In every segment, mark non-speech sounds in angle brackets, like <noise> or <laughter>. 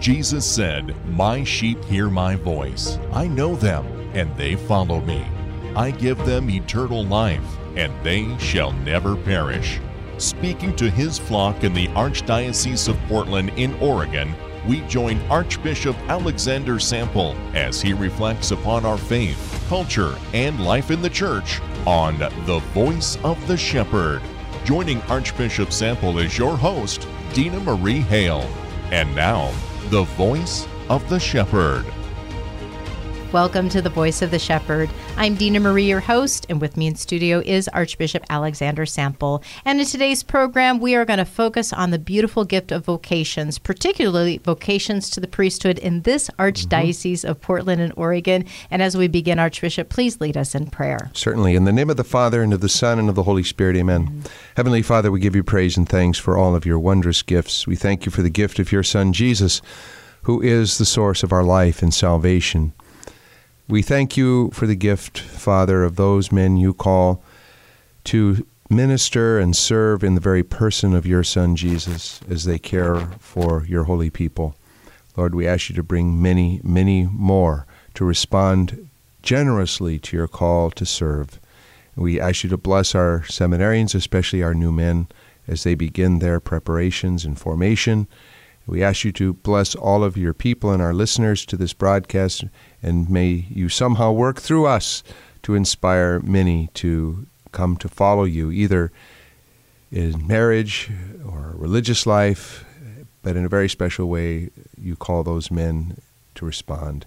Jesus said, My sheep hear my voice. I know them, and they follow me. I give them eternal life, and they shall never perish. Speaking to his flock in the Archdiocese of Portland in Oregon, we join Archbishop Alexander Sample as he reflects upon our faith, culture, and life in the church on The Voice of the Shepherd. Joining Archbishop Sample is your host, Dina Marie Hale. And now, The Voice of the Shepherd. Welcome to the Voice of the Shepherd. I'm Dina Marie, your host, and with me in studio is Archbishop Alexander Sample. And in today's program, we are going to focus on the beautiful gift of vocations, particularly vocations to the priesthood in this Archdiocese mm-hmm. of Portland and Oregon. And as we begin, Archbishop, please lead us in prayer. Certainly. In the name of the Father, and of the Son, and of the Holy Spirit, amen. Mm-hmm. Heavenly Father, we give you praise and thanks for all of your wondrous gifts. We thank you for the gift of your Son, Jesus, who is the source of our life and salvation. We thank you for the gift, Father, of those men you call to minister and serve in the very person of your Son, Jesus, as they care for your holy people. Lord, we ask you to bring many, many more to respond generously to your call to serve. We ask you to bless our seminarians, especially our new men, as they begin their preparations and formation. We ask you to bless all of your people and our listeners to this broadcast, and may you somehow work through us to inspire many to come to follow you, either in marriage or religious life, but in a very special way, you call those men to respond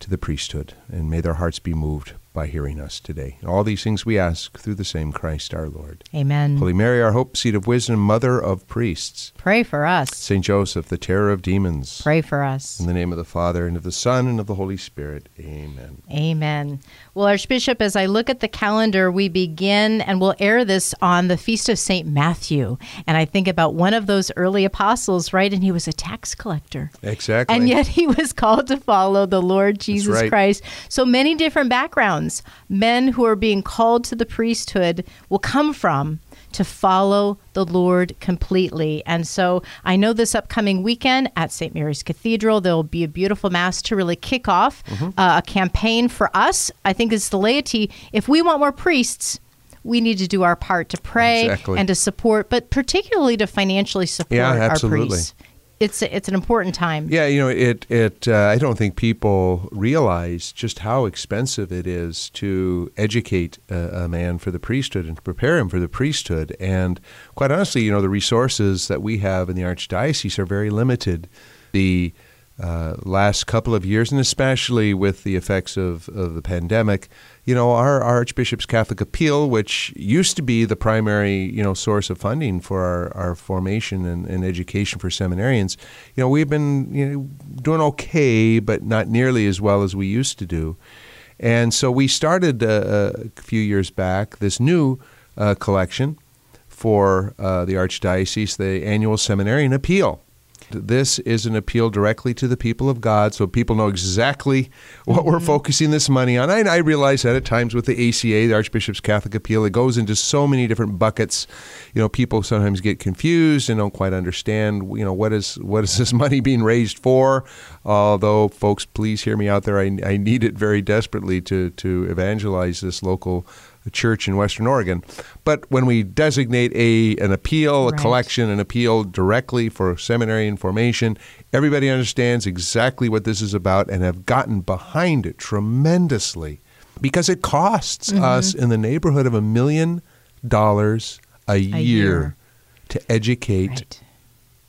to the priesthood, and may their hearts be moved by hearing us today. All these things we ask through the same Christ our Lord. Amen. Holy Mary, our hope, seat of wisdom, mother of priests. Pray for us. Saint Joseph, the terror of demons. Pray for us. In the name of the Father, and of the Son, and of the Holy Spirit. Amen. Amen. Well, Archbishop, as I look at the calendar, we begin and we'll air this on the Feast of St. Matthew. And I think about one of those early apostles, right? And he was a tax collector. Exactly. And yet he was called to follow the Lord Jesus right. Christ. So many different backgrounds. Men who are being called to the priesthood will come from to follow the Lord completely. And so I know this upcoming weekend at St. Mary's Cathedral, there will be a beautiful Mass to really kick off mm-hmm. uh, a campaign for us. I think it's the laity. If we want more priests, we need to do our part to pray exactly. and to support, but particularly to financially support yeah, our priests it's it's an important time. Yeah, you know, it it. Uh, I don't think people realize just how expensive it is to educate a, a, man for the priesthood and to prepare him for the priesthood. And quite honestly, you know, the resources that we have in the archdiocese are very limited. The uh, last couple of years, and especially with the effects of, of the pandemic, you know, our, our, Archbishop's Catholic Appeal, which used to be the primary, you know, source of funding for our, our formation and, and education for seminarians, you know, we've been you know, doing okay, but not nearly as well as we used to do. And so we started uh, a few years back this new uh, collection for uh, the Archdiocese, the annual Seminarian Appeal. This is an appeal directly to the people of God, so people know exactly what mm-hmm. we're focusing this money on. And I realize that at times with the ACA, the Archbishop's Catholic Appeal, it goes into so many different buckets. You know, people sometimes get confused and don't quite understand. You know, what is what is <laughs> this money being raised for? Although, folks, please hear me out there. I, I need it very desperately to to evangelize this local church in Western Oregon. But when we designate a an appeal, a collection, an appeal directly for seminary information, everybody understands exactly what this is about and have gotten behind it tremendously because it costs mm-hmm. us in the neighborhood of a million dollars a, year, to educate right.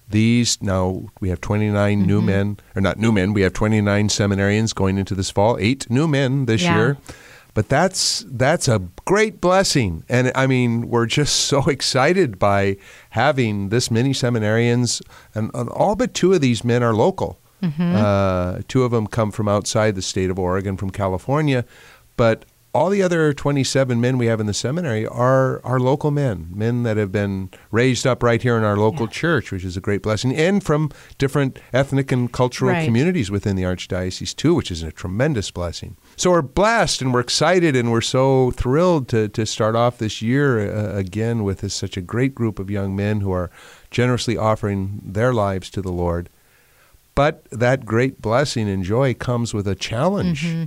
these now we have 29 mm-hmm. new men or not new men we have 29 seminarians going into this fall eight new men this yeah. year but that's that's a great blessing, and I mean we're just so <laughs> excited by having this many seminarians, and, and all but two of these men are local. Mm-hmm. Uh, two of them come from outside the state of Oregon, from California, but all the other 27 men we have in the seminary are are local men, men that have been raised up right here in our local yeah. church, which is a great blessing, and from different ethnic and cultural right. communities within the archdiocese too, which is a tremendous blessing. So we're blessed and we're excited and we're so thrilled to to start off this year uh, again with this, such a great group of young men who are generously offering their lives to the Lord. But that great blessing and joy comes with a challenge. Mm-hmm.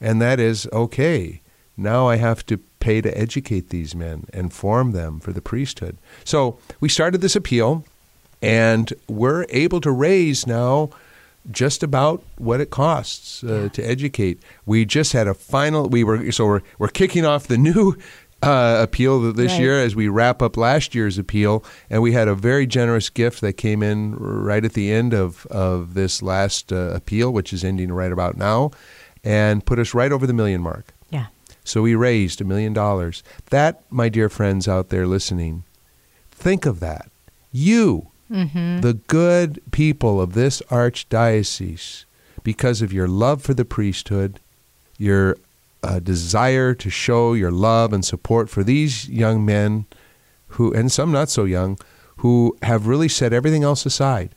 And that is okay, now I have to pay to educate these men and form them for the priesthood. So we started this appeal, and we're able to raise now just about what it costs uh, to educate. We just had a final. We were so we're we're kicking off the new. Uh, appeal this Right. year as we wrap up last year's appeal, and we had a very generous gift that came in right at the end of of this last uh, appeal, which is ending right about now, and put us right over the million mark. Yeah. So we raised a million dollars. That, my dear friends out there listening, think of that. You, Mm-hmm. the good people of this archdiocese, because of your love for the priesthood, your uh, desire to show your love and support for these young men who, and some not so young, who have really set everything else aside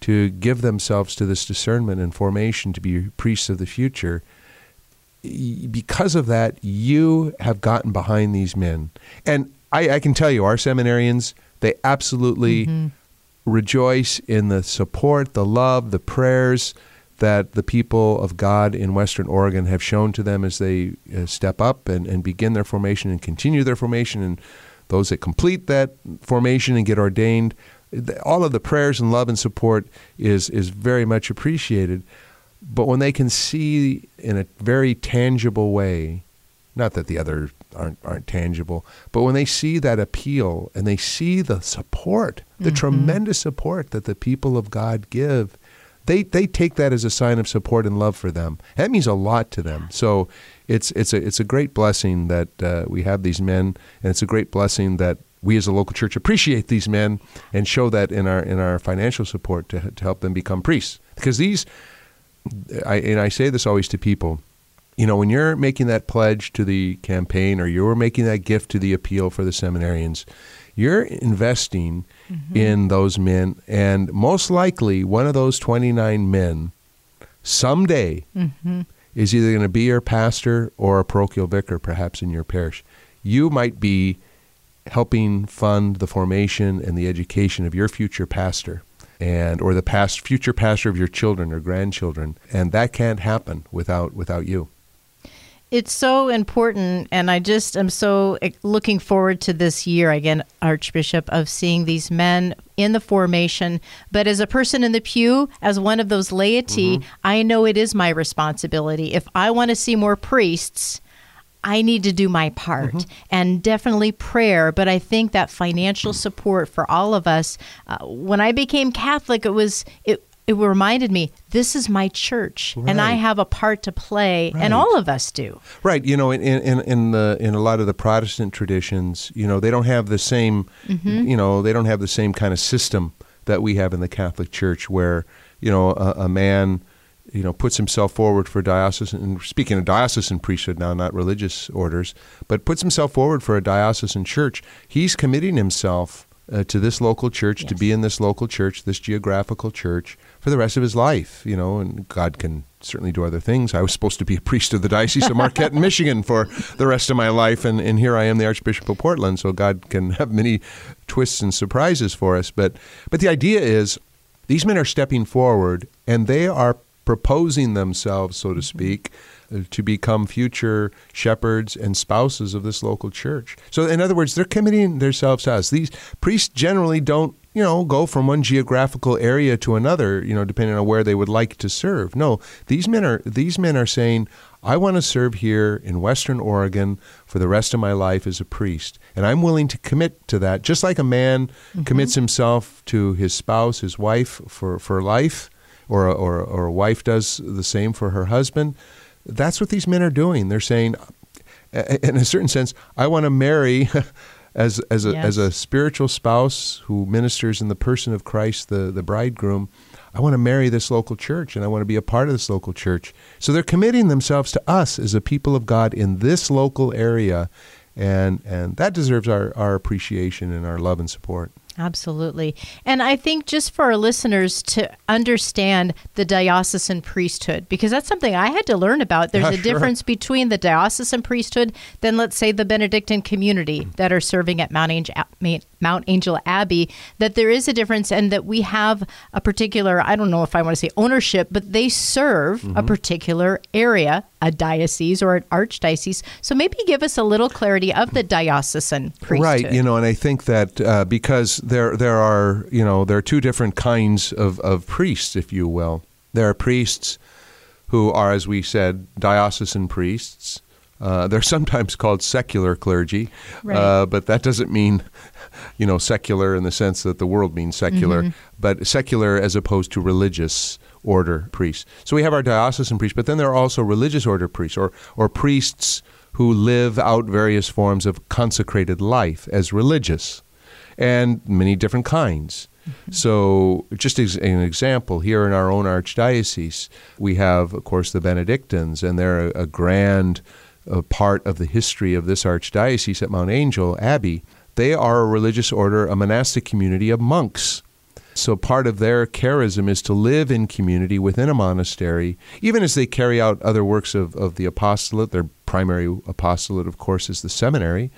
to give themselves to this discernment and formation to be priests of the future. Because of that, you have gotten behind these men. And I, I can tell you, our seminarians, they absolutely rejoice in the support, the love, the prayers that the people of God in Western Oregon have shown to them as they uh, step up and, and begin their formation and continue their formation, and those that complete that formation and get ordained. All of the prayers and love and support is is very much appreciated. But when they can see in a very tangible way, not that the others aren't aren't tangible, but when they see that appeal and they see the support, the tremendous support that the people of God give, they they take that as a sign of support and love for them. That means a lot to them. So it's it's a it's a great blessing that uh, we have these men, and it's a great blessing that we as a local church appreciate these men and show that in our in our financial support to to help them become priests. Because these, I and I say this always to people you know, when you're making that pledge to the campaign or you're making that gift to the appeal for the seminarians, you're investing mm-hmm. in those men. And most likely, one of those 29 men someday mm-hmm. is either going to be your pastor or a parochial vicar, perhaps in your parish. You might be helping fund the formation and the education of your future pastor and or the past future pastor of your children or grandchildren and that can't happen without without you It's so important, and I just am so eh, looking forward to this year again, Archbishop, of seeing these men in the formation. But as a person in the pew, as one of those laity, I know it is my responsibility. If I want to see more priests, I need to do my part and definitely prayer. But I think that financial support for all of us. Uh, when I became Catholic, it was it. It reminded me this is my church, and I have a part to play, and all of us do. right you know in in in the in a lot of the protestant traditions you know they don't have the same mm-hmm. you know they don't have the same kind of system that we have in the catholic church where you know a, a man you know puts himself forward for diocesan and speaking of diocesan priesthood now not religious orders but puts himself forward for a diocesan church he's committing himself uh, to this local church to be in this local church this geographical church for the rest of his life you know and god can certainly do other things. I was supposed to be a priest of the diocese of marquette in <laughs> michigan for the rest of my life and, and here i am the archbishop of portland so god can have many twists and surprises for us. But but the idea is these men are stepping forward and they are proposing themselves, so to speak, uh, to become future shepherds and spouses of this local church. So, in other words, they're committing themselves to us. These priests generally don't, you know, go from one geographical area to another, you know, depending on where they would like to serve. No, these men are these men are saying, I want to serve here in Western Oregon for the rest of my life as a priest. And I'm willing to commit to that, just like a man mm-hmm. commits himself to his spouse, his wife, for, for life, or, a- or, or a wife does the same for her husband. That's what these men are doing. They're saying, in a certain sense, I want to marry <laughs> as, as, a, as a spiritual spouse who ministers in the person of Christ, the, the bridegroom. I want to marry this local church and I want to be a part of this local church. So they're committing themselves to us as a people of God in this local area. And, and that deserves our, our appreciation and our love and support. Absolutely. And I think just for our listeners to understand the diocesan priesthood, because that's something I had to learn about. There's Yeah, a sure. difference between the diocesan priesthood than, let's say, the Benedictine community that are serving at Mount Angel, Mount Angel Abbey, that there is a difference and that we have a particular, I don't know if I want to say ownership, but they serve mm-hmm. a particular area, a diocese or an archdiocese. So maybe give us a little clarity of the diocesan priesthood. Right, you know, and I think that uh, because there there are, you know, there are two different kinds of, of priests, if you will. There are priests who are, as we said, diocesan priests. Uh, they're <laughs> sometimes called secular clergy, right. uh, but that doesn't mean, <laughs> you know, secular in the sense that the world means secular, mm-hmm. but secular as opposed to religious order priests. So we have our diocesan priests, but then there are also religious order priests or, or priests who live out various forms of consecrated life as religious, and many different kinds. Mm-hmm. So, just as an example, here in our own archdiocese, we have, of course, the Benedictines, and they're a, a grand uh, part of the history of this archdiocese at Mount Angel Abbey. They are a religious order, a monastic community of monks. So, part of their charism is to live in community within a monastery, even as they carry out other works of, of the apostolate. Their primary apostolate, of course, is the seminary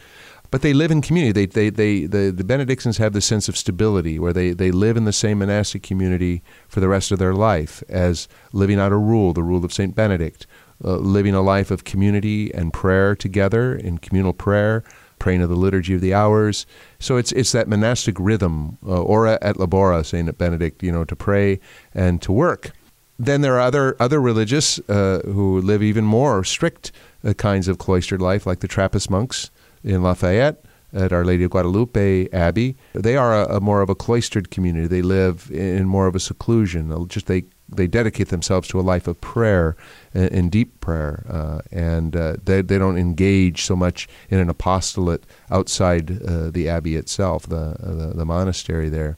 but they live in community. They, they, they, the, the Benedictines have the sense of stability where they, they live in the same monastic community for the rest of their life as living out a rule, the rule of St. Benedict, uh, living a life of community and prayer together in communal prayer, praying of the liturgy of the hours. So it's, it's that monastic rhythm, uh, ora et labora, St. Benedict, you know, to pray and to work. Then there are other, other religious uh, who live even more strict uh, kinds of cloistered life, like the Trappist monks in Lafayette at Our Lady of Guadalupe Abbey. They are a, a, more of a cloistered community. They live in more of a seclusion. Just they they dedicate themselves to a life of prayer in deep prayer, uh, and uh, they they don't engage so much in an apostolate outside uh, the abbey itself, the, the, the monastery there.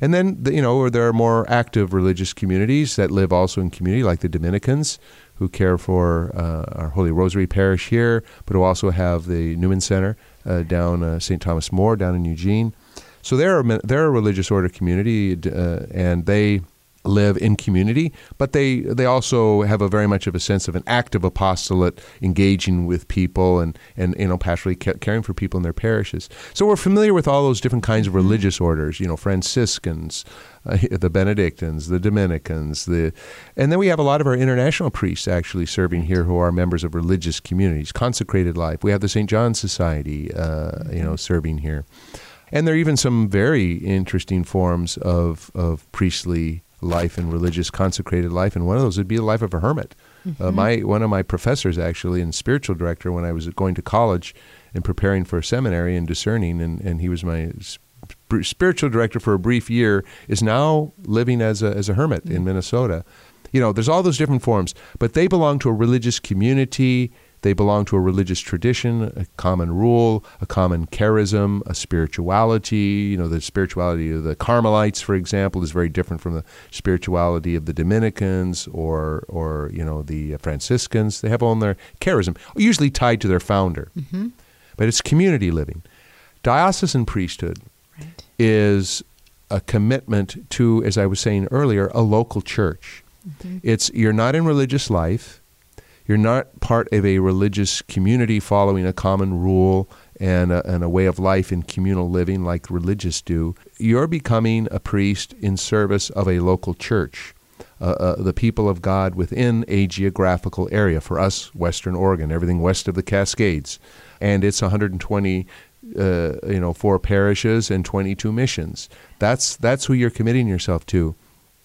And then you know there are more active religious communities that live also in community, like the Dominicans, who care for uh, our Holy Rosary Parish here, but who also have the Newman Center uh, down uh, St. Thomas More down in Eugene. So they're a, they're a religious order community, uh, and they live in community, but they they also have a very much of a sense of an active apostolate, engaging with people and and you know pastorally caring for people in their parishes. So we're familiar with all those different kinds of religious orders, you know, Franciscans, uh, <laughs> the Benedictines, the Dominicans, the and then we have a lot of our international priests actually serving here who are members of religious communities, consecrated life. We have the St. John Society, uh, you know, serving here. And there are even some very interesting forms of, of priestly life and religious consecrated life, and one of those would be the life of a hermit. Uh, mm-hmm. Uh, my one of my professors actually, and spiritual director, when I was going to college and preparing for seminary and discerning, and, and he was my sp- spiritual director for a brief year, is now living as a as a hermit mm-hmm. in Minnesota. You know, there's all those different forms, but they belong to a religious community they belong to a religious tradition, a common rule, a common charism, a spirituality. You know, the spirituality of the Carmelites, for example, is very different from the spirituality of the Dominicans or, or you know, the Franciscans. They have all their charism, usually tied to their founder. Mm-hmm. But it's community living. Diocesan priesthood right. is a commitment to, as I was saying earlier, a local church. Mm-hmm. It's you're not in religious life you're not part of a religious community following a common rule and a, and a way of life in communal living like religious do. You're becoming a priest in service of a local church. Uh, uh, the people of God within a geographical area. For us, Western Oregon, everything west of the Cascades, and it's 120, uh, you know, four parishes and 22 missions. That's that's who you're committing yourself to,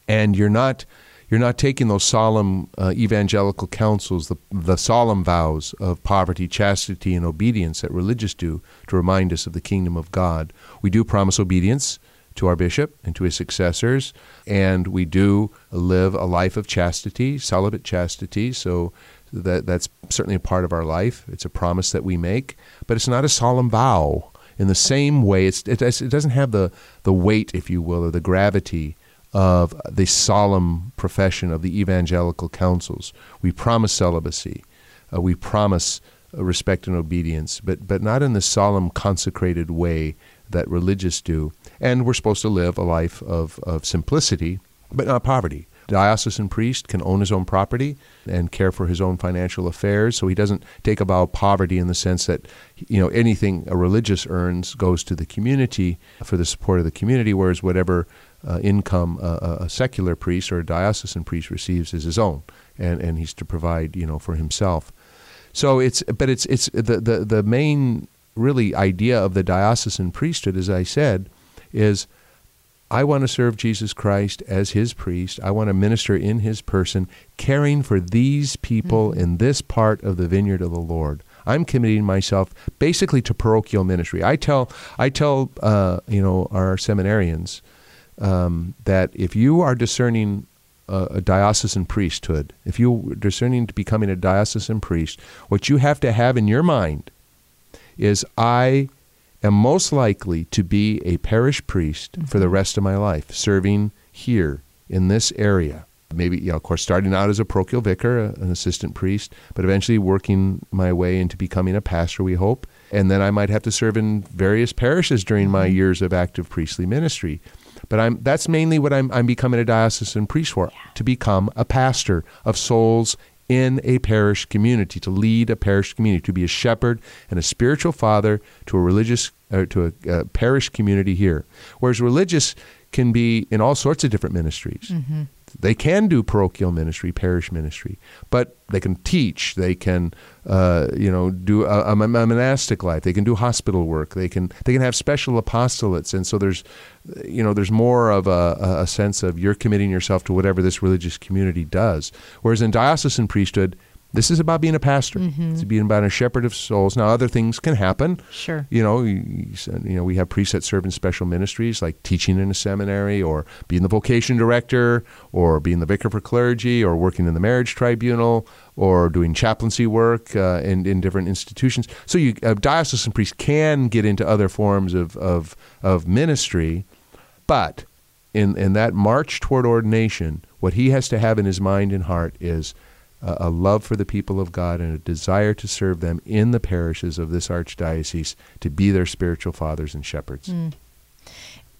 and you're not you're not taking those solemn uh, evangelical counsels, the, the solemn vows of poverty, chastity, and obedience that religious do to remind us of the kingdom of God. We do promise obedience to our bishop and to his successors, and we do live a life of chastity, celibate chastity. So that that's certainly a part of our life. It's a promise that we make, but it's not a solemn vow. In the same way, it, it doesn't have the, the weight, if you will, or the gravity of the solemn profession of the evangelical counsels. We promise celibacy, uh, we promise uh, respect and obedience, but, but not in the solemn, consecrated way that religious do. And we're supposed to live a life of, of simplicity, but not poverty. diocesan priest can own his own property and care for his own financial affairs, so he doesn't take a vow of poverty in the sense that you know anything a religious earns goes to the community for the support of the community, whereas whatever uh, income uh, a secular priest or a diocesan priest receives is his own, and, and he's to provide you know for himself. So it's but it's it's the the the main really idea of the diocesan priesthood, as I said, is I want to serve Jesus Christ as his priest. I want to minister in his person, caring for these people mm-hmm. in this part of the vineyard of the Lord. I'm committing myself basically to parochial ministry. I tell I tell uh, you know our seminarians um, that if you are discerning a, a, diocesan priesthood, if you are discerning to becoming a diocesan priest, what you have to have in your mind is I am most likely to be a parish priest mm-hmm. for the rest of my life, serving here in this area. Maybe, you know, of course, starting out as a parochial vicar, an assistant priest, but eventually working my way into becoming a pastor, we hope. And then I might have to serve in various parishes during my mm-hmm. years of active priestly ministry. But I'm, that's mainly what I'm, I'm becoming a diocesan priest for, yeah. to become a pastor of souls in a parish community, to lead a parish community, to be a shepherd and a spiritual father to a religious, uh, to a, a, parish community here. Whereas religious can be in all sorts of different ministries. Mm-hmm. They can do parochial ministry, parish ministry, but they can teach. They can, uh, you know, do a, a, monastic life. They can do hospital work. They can they can have special apostolates, and so there's, you know, there's more of a, a sense of you're committing yourself to whatever this religious community does. Whereas in diocesan priesthood, this is about being a pastor. Mm-hmm. It's being about a shepherd of souls. Now, other things can happen. Sure. You know, you, you know, we have priests that serve in special ministries, like teaching in a seminary, or being the vocation director, or being the vicar for clergy, or working in the marriage tribunal, or doing chaplaincy work uh, in in different institutions. So, you a diocesan priest can get into other forms of of, of ministry, but in in that march toward ordination, what he has to have in his mind and heart is a, love for the people of God and a desire to serve them in the parishes of this archdiocese to be their spiritual fathers and shepherds. Mm.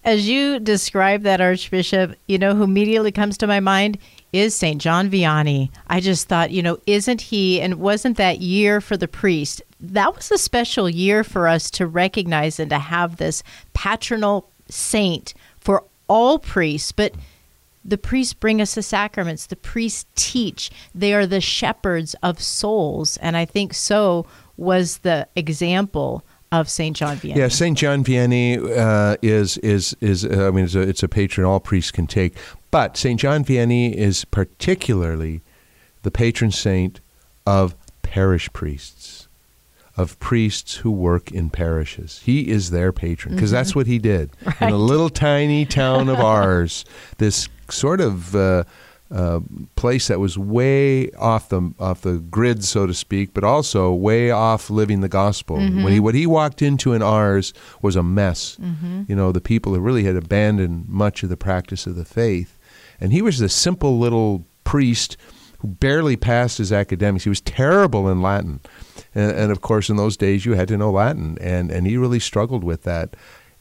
As you describe that archbishop, you know who immediately comes to my mind is St. John Vianney. I just thought, you know, isn't he and wasn't that year for the priest? That was a special year for us to recognize and to have this patronal saint for all priests, but the priests bring us the sacraments. The priests teach. They are the shepherds of souls. And I think so was the example of Saint John Vianney. Yeah, Saint John Vianney uh, is is is uh, I mean it's a, it's a patron all priests can take, but Saint John Vianney is particularly the patron saint of parish priests, of priests who work in parishes. He is their patron because mm-hmm. that's what he did right. in a <laughs> little tiny town of <laughs> Ars. This sort of uh, uh, place that was way off the off the grid, so to speak, but also way off living the gospel. Mm-hmm. When he what he walked into in Ars was a mess. Mm-hmm. You know, the people who really had abandoned much of the practice of the faith, and he was this simple little priest who barely passed his academics. He was terrible in Latin, and, and of course, in those days, you had to know Latin, and and he really struggled with that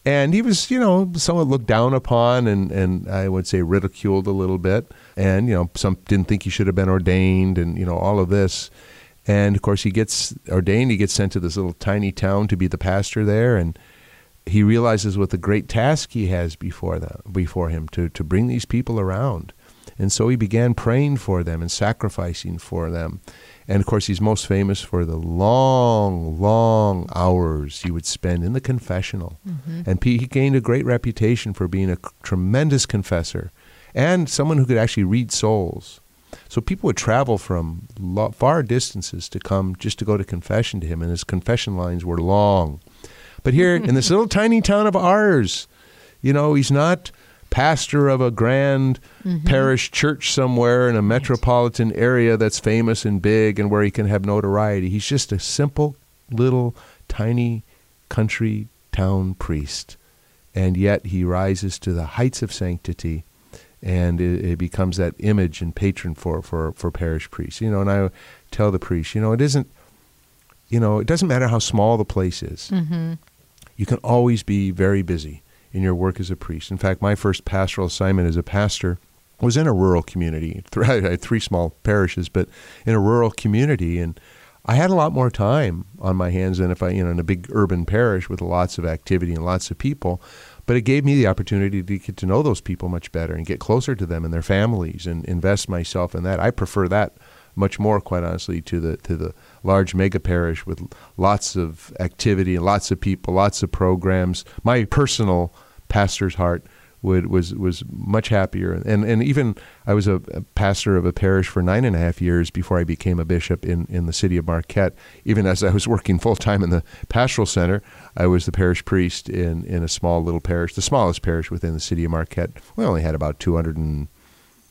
and he was, you know, somewhat looked down upon and, and I would say ridiculed a little bit. And, you know, some didn't think he should have been ordained and, you know, all of this. And of course, he gets ordained, he gets sent to this little tiny town to be the pastor there. And he realizes what the great task he has before, them, before him to, to bring these people around. And so he began praying for them and sacrificing for them. And of course, he's most famous for the long, long hours he would spend in the confessional. Mm-hmm. And he gained a great reputation for being a tremendous confessor and someone who could actually read souls. So people would travel from far distances to come just to go to confession to him, and his confession lines were long. But here in this <laughs> little tiny town of Ars, you know, he's not pastor of a grand mm-hmm. parish church somewhere in a metropolitan area that's famous and big and where he can have notoriety. He's just a simple little tiny country town priest. And yet he rises to the heights of sanctity and it, it, becomes that image and patron for, for, for parish priests. You know, and I tell the priest, you know, it isn't, you know, it doesn't matter how small the place is. Mm-hmm. You can always be very busy in your work as a priest. In fact, my first pastoral assignment as a pastor was in a rural community. <laughs> I had three small parishes, but in a rural community, and I had a lot more time on my hands than if I, you know, in a big urban parish with lots of activity and lots of people. But it gave me the opportunity to get to know those people much better and get closer to them and their families and invest myself in that. I prefer that much more, quite honestly, to the to the large mega parish with lots of activity lots of people, lots of programs. My personal pastor's heart would was was much happier and and even I was a, a, pastor of a parish for nine and a half years before I became a bishop in in the city of Marquette. Even as I was working full time in the pastoral center, I was the parish priest in in a small little parish, the smallest parish within the city of Marquette. We only had about two hundred and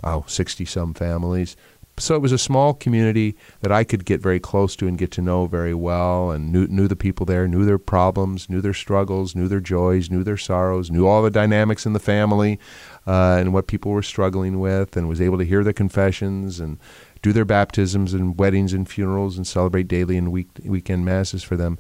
oh, 60 some families. So it was a small community that I could get very close to and get to know very well, and knew, knew the people there, knew their problems, knew their struggles, knew their joys, knew their sorrows, knew all the dynamics in the family, uh, and what people were struggling with, and was able to hear their confessions and do their baptisms and weddings and funerals and celebrate daily and week, weekend masses for them.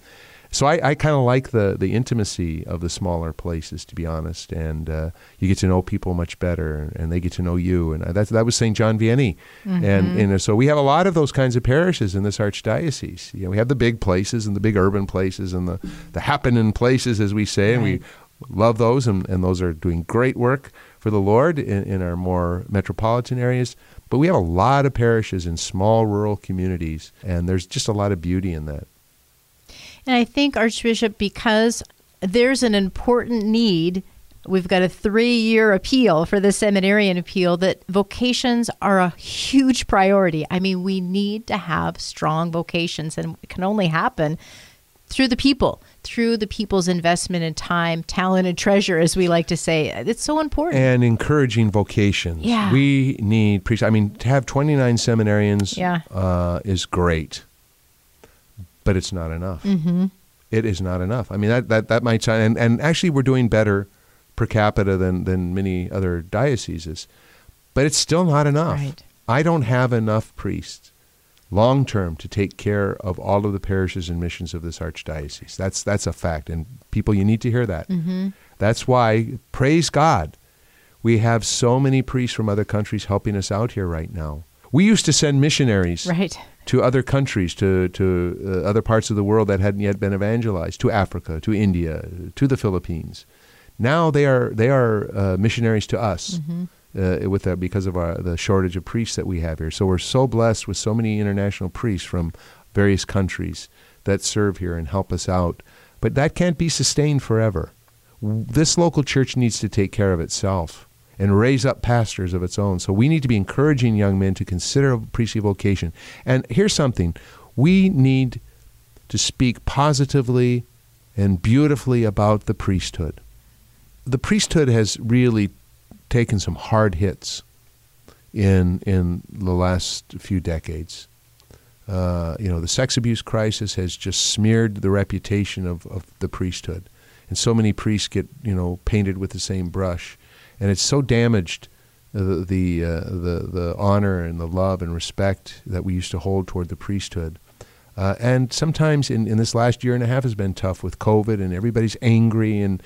So I, I kind of like the the intimacy of the smaller places, to be honest, and uh, you get to know people much better, and they get to know you, and that that was St. John Vianney, mm-hmm. and and so we have a lot of those kinds of parishes in this archdiocese. You know, we have the big places and the big urban places and the the happening places, as we say, right. and we love those, and, and those are doing great work for the Lord in, in our more metropolitan areas. But we have a lot of parishes in small rural communities, and there's just a lot of beauty in that. And I think, Archbishop, because there's an important need, we've got a three year appeal for the seminarian appeal, that vocations are a huge priority. I mean, we need to have strong vocations, and it can only happen through the people, through the people's investment in time, talent, and treasure, as we like to say. It's so important. And encouraging vocations. Yeah. We need. I mean, to have 29 seminarians yeah. uh, is great but it's not enough. Mm-hmm. It is not enough. I mean, that, that, that might sound, and, and actually, we're doing better per capita than, than many other dioceses, but it's still not enough. Right. I don't have enough priests long term to take care of all of the parishes and missions of this archdiocese. That's, that's a fact. And people, you need to hear that. Mm-hmm. That's why, praise God, we have so many priests from other countries helping us out here right now. We used to send missionaries right to other countries, to, to uh, other parts of the world that hadn't yet been evangelized, to Africa, to India, to the Philippines. Now they are, they are uh, missionaries to us. Mm-hmm. Uh, with that because of our, the shortage of priests that we have here. So we're so blessed with so many international priests from various countries that serve here and help us out. But that can't be sustained forever. This local church needs to take care of itself and raise up pastors of its own. So we need to be encouraging young men to consider a priestly vocation. And here's something we need to speak positively and beautifully about the priesthood. The priesthood has really taken some hard hits in in the last few decades. Uh, you know, the sex abuse crisis has just smeared the reputation of, of the priesthood, and so many priests get you know painted with the same brush and it's so damaged the the, uh, the the honor and the love and respect that we used to hold toward the priesthood. Uh, and sometimes in, in this last year and a half has been tough with COVID and everybody's angry and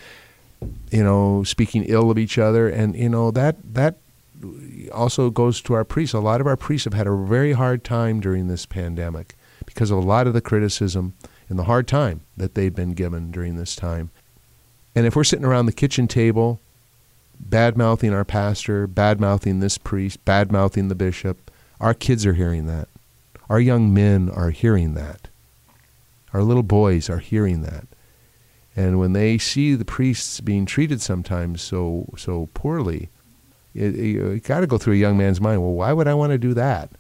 you know speaking ill of each other and you know that that also goes to our priests. A lot of our priests have had a very hard time during this pandemic because of a lot of the criticism and the hard time that they've been given during this time. And if we're sitting around the kitchen table bad mouthing our pastor, bad mouthing this priest, bad mouthing the bishop. Our kids are hearing that. Our young men are hearing that. Our little boys are hearing that. And when they see the priests being treated sometimes so so poorly, it, it, it got to go through a young man's mind. Well, why would I want to do that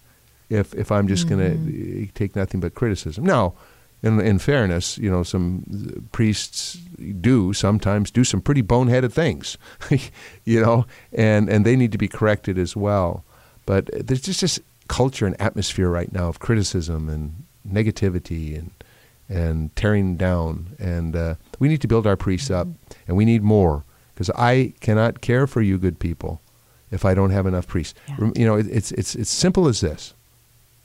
if if I'm just mm-hmm. going to take nothing but criticism? Now, in, in fairness, you know, some priests do sometimes do some pretty boneheaded things, <laughs> you know, and, and they need to be corrected as well. But there's just this culture and atmosphere right now of criticism and negativity and and tearing down. And uh, we need to build our priests up, and we need more because I cannot care for you, good people, if I don't have enough priests. Yeah. You know, it, it's it's it's simple as this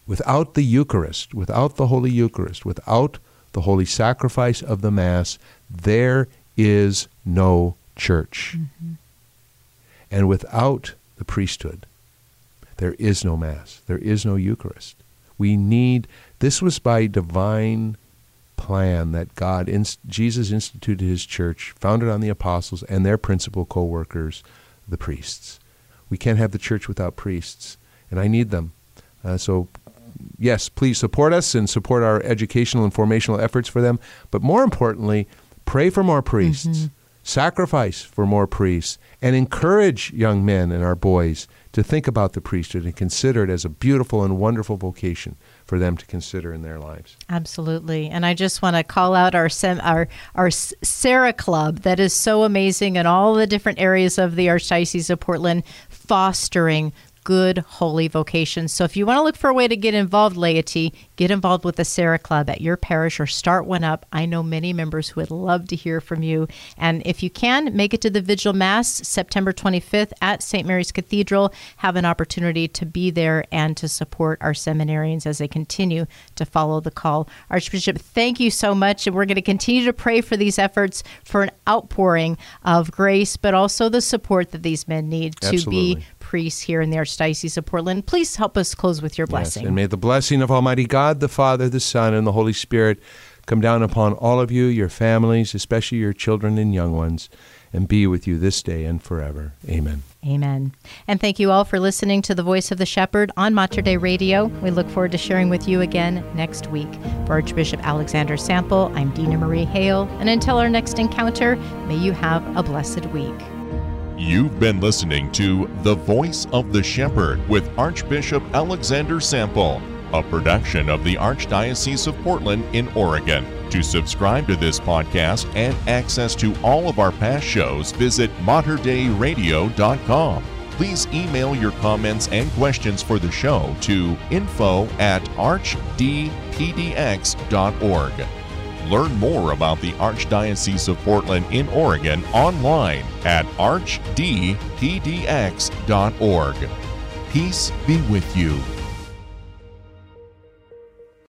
without the Eucharist, without the Holy Eucharist, without the holy sacrifice of the Mass, there is no church. Mm-hmm. And without the priesthood, there is no Mass, there is no Eucharist. We need, this was by divine plan that God, Jesus instituted his church, founded on the apostles and their principal co workers, the priests. We can't have the church without priests, and I need them. Uh, so, yes, please support us and support our educational and formational efforts for them. But more importantly, pray for more priests, mm-hmm. sacrifice for more priests, and encourage young men and our boys to think about the priesthood and consider it as a beautiful and wonderful vocation for them to consider in their lives. Absolutely. And I just want to call out our our our Serra Club that is so amazing in all the different areas of the Archdiocese of Portland fostering good holy vocations. So if you want to look for a way to get involved, laity, get involved with the Serra Club at your parish or start one up. I know many members who would love to hear from you. And if you can, make it to the Vigil Mass September 25th at St. Mary's Cathedral. Have an opportunity to be there and to support our seminarians as they continue to follow the call. Archbishop, thank you so much. And we're going to continue to pray for these efforts for an outpouring of grace, but also the support that these men need Absolutely. to be priests here in the Archdiocese of Portland. Please help us close with your blessing. Yes, and may the blessing of Almighty God, the Father, the Son, and the Holy Spirit come down upon all of you, your families, especially your children and young ones, and be with you this day and forever. Amen. Amen. And thank you all for listening to the Voice of the Shepherd on Mater Dei Radio. We look forward to sharing with you again next week. For Archbishop Alexander Sample, I'm Dina Marie Hale, and until our next encounter, may you have a blessed week. You've been listening to The Voice of the Shepherd with Archbishop Alexander Sample, a production of the Archdiocese of Portland in Oregon. To subscribe to this podcast and access to all of our past shows, visit materdeiradio.com. Please email your comments and questions for the show to info at archdpdx.org. Learn more about the Archdiocese of Portland in Oregon online at archdpdx.org. Peace be with you.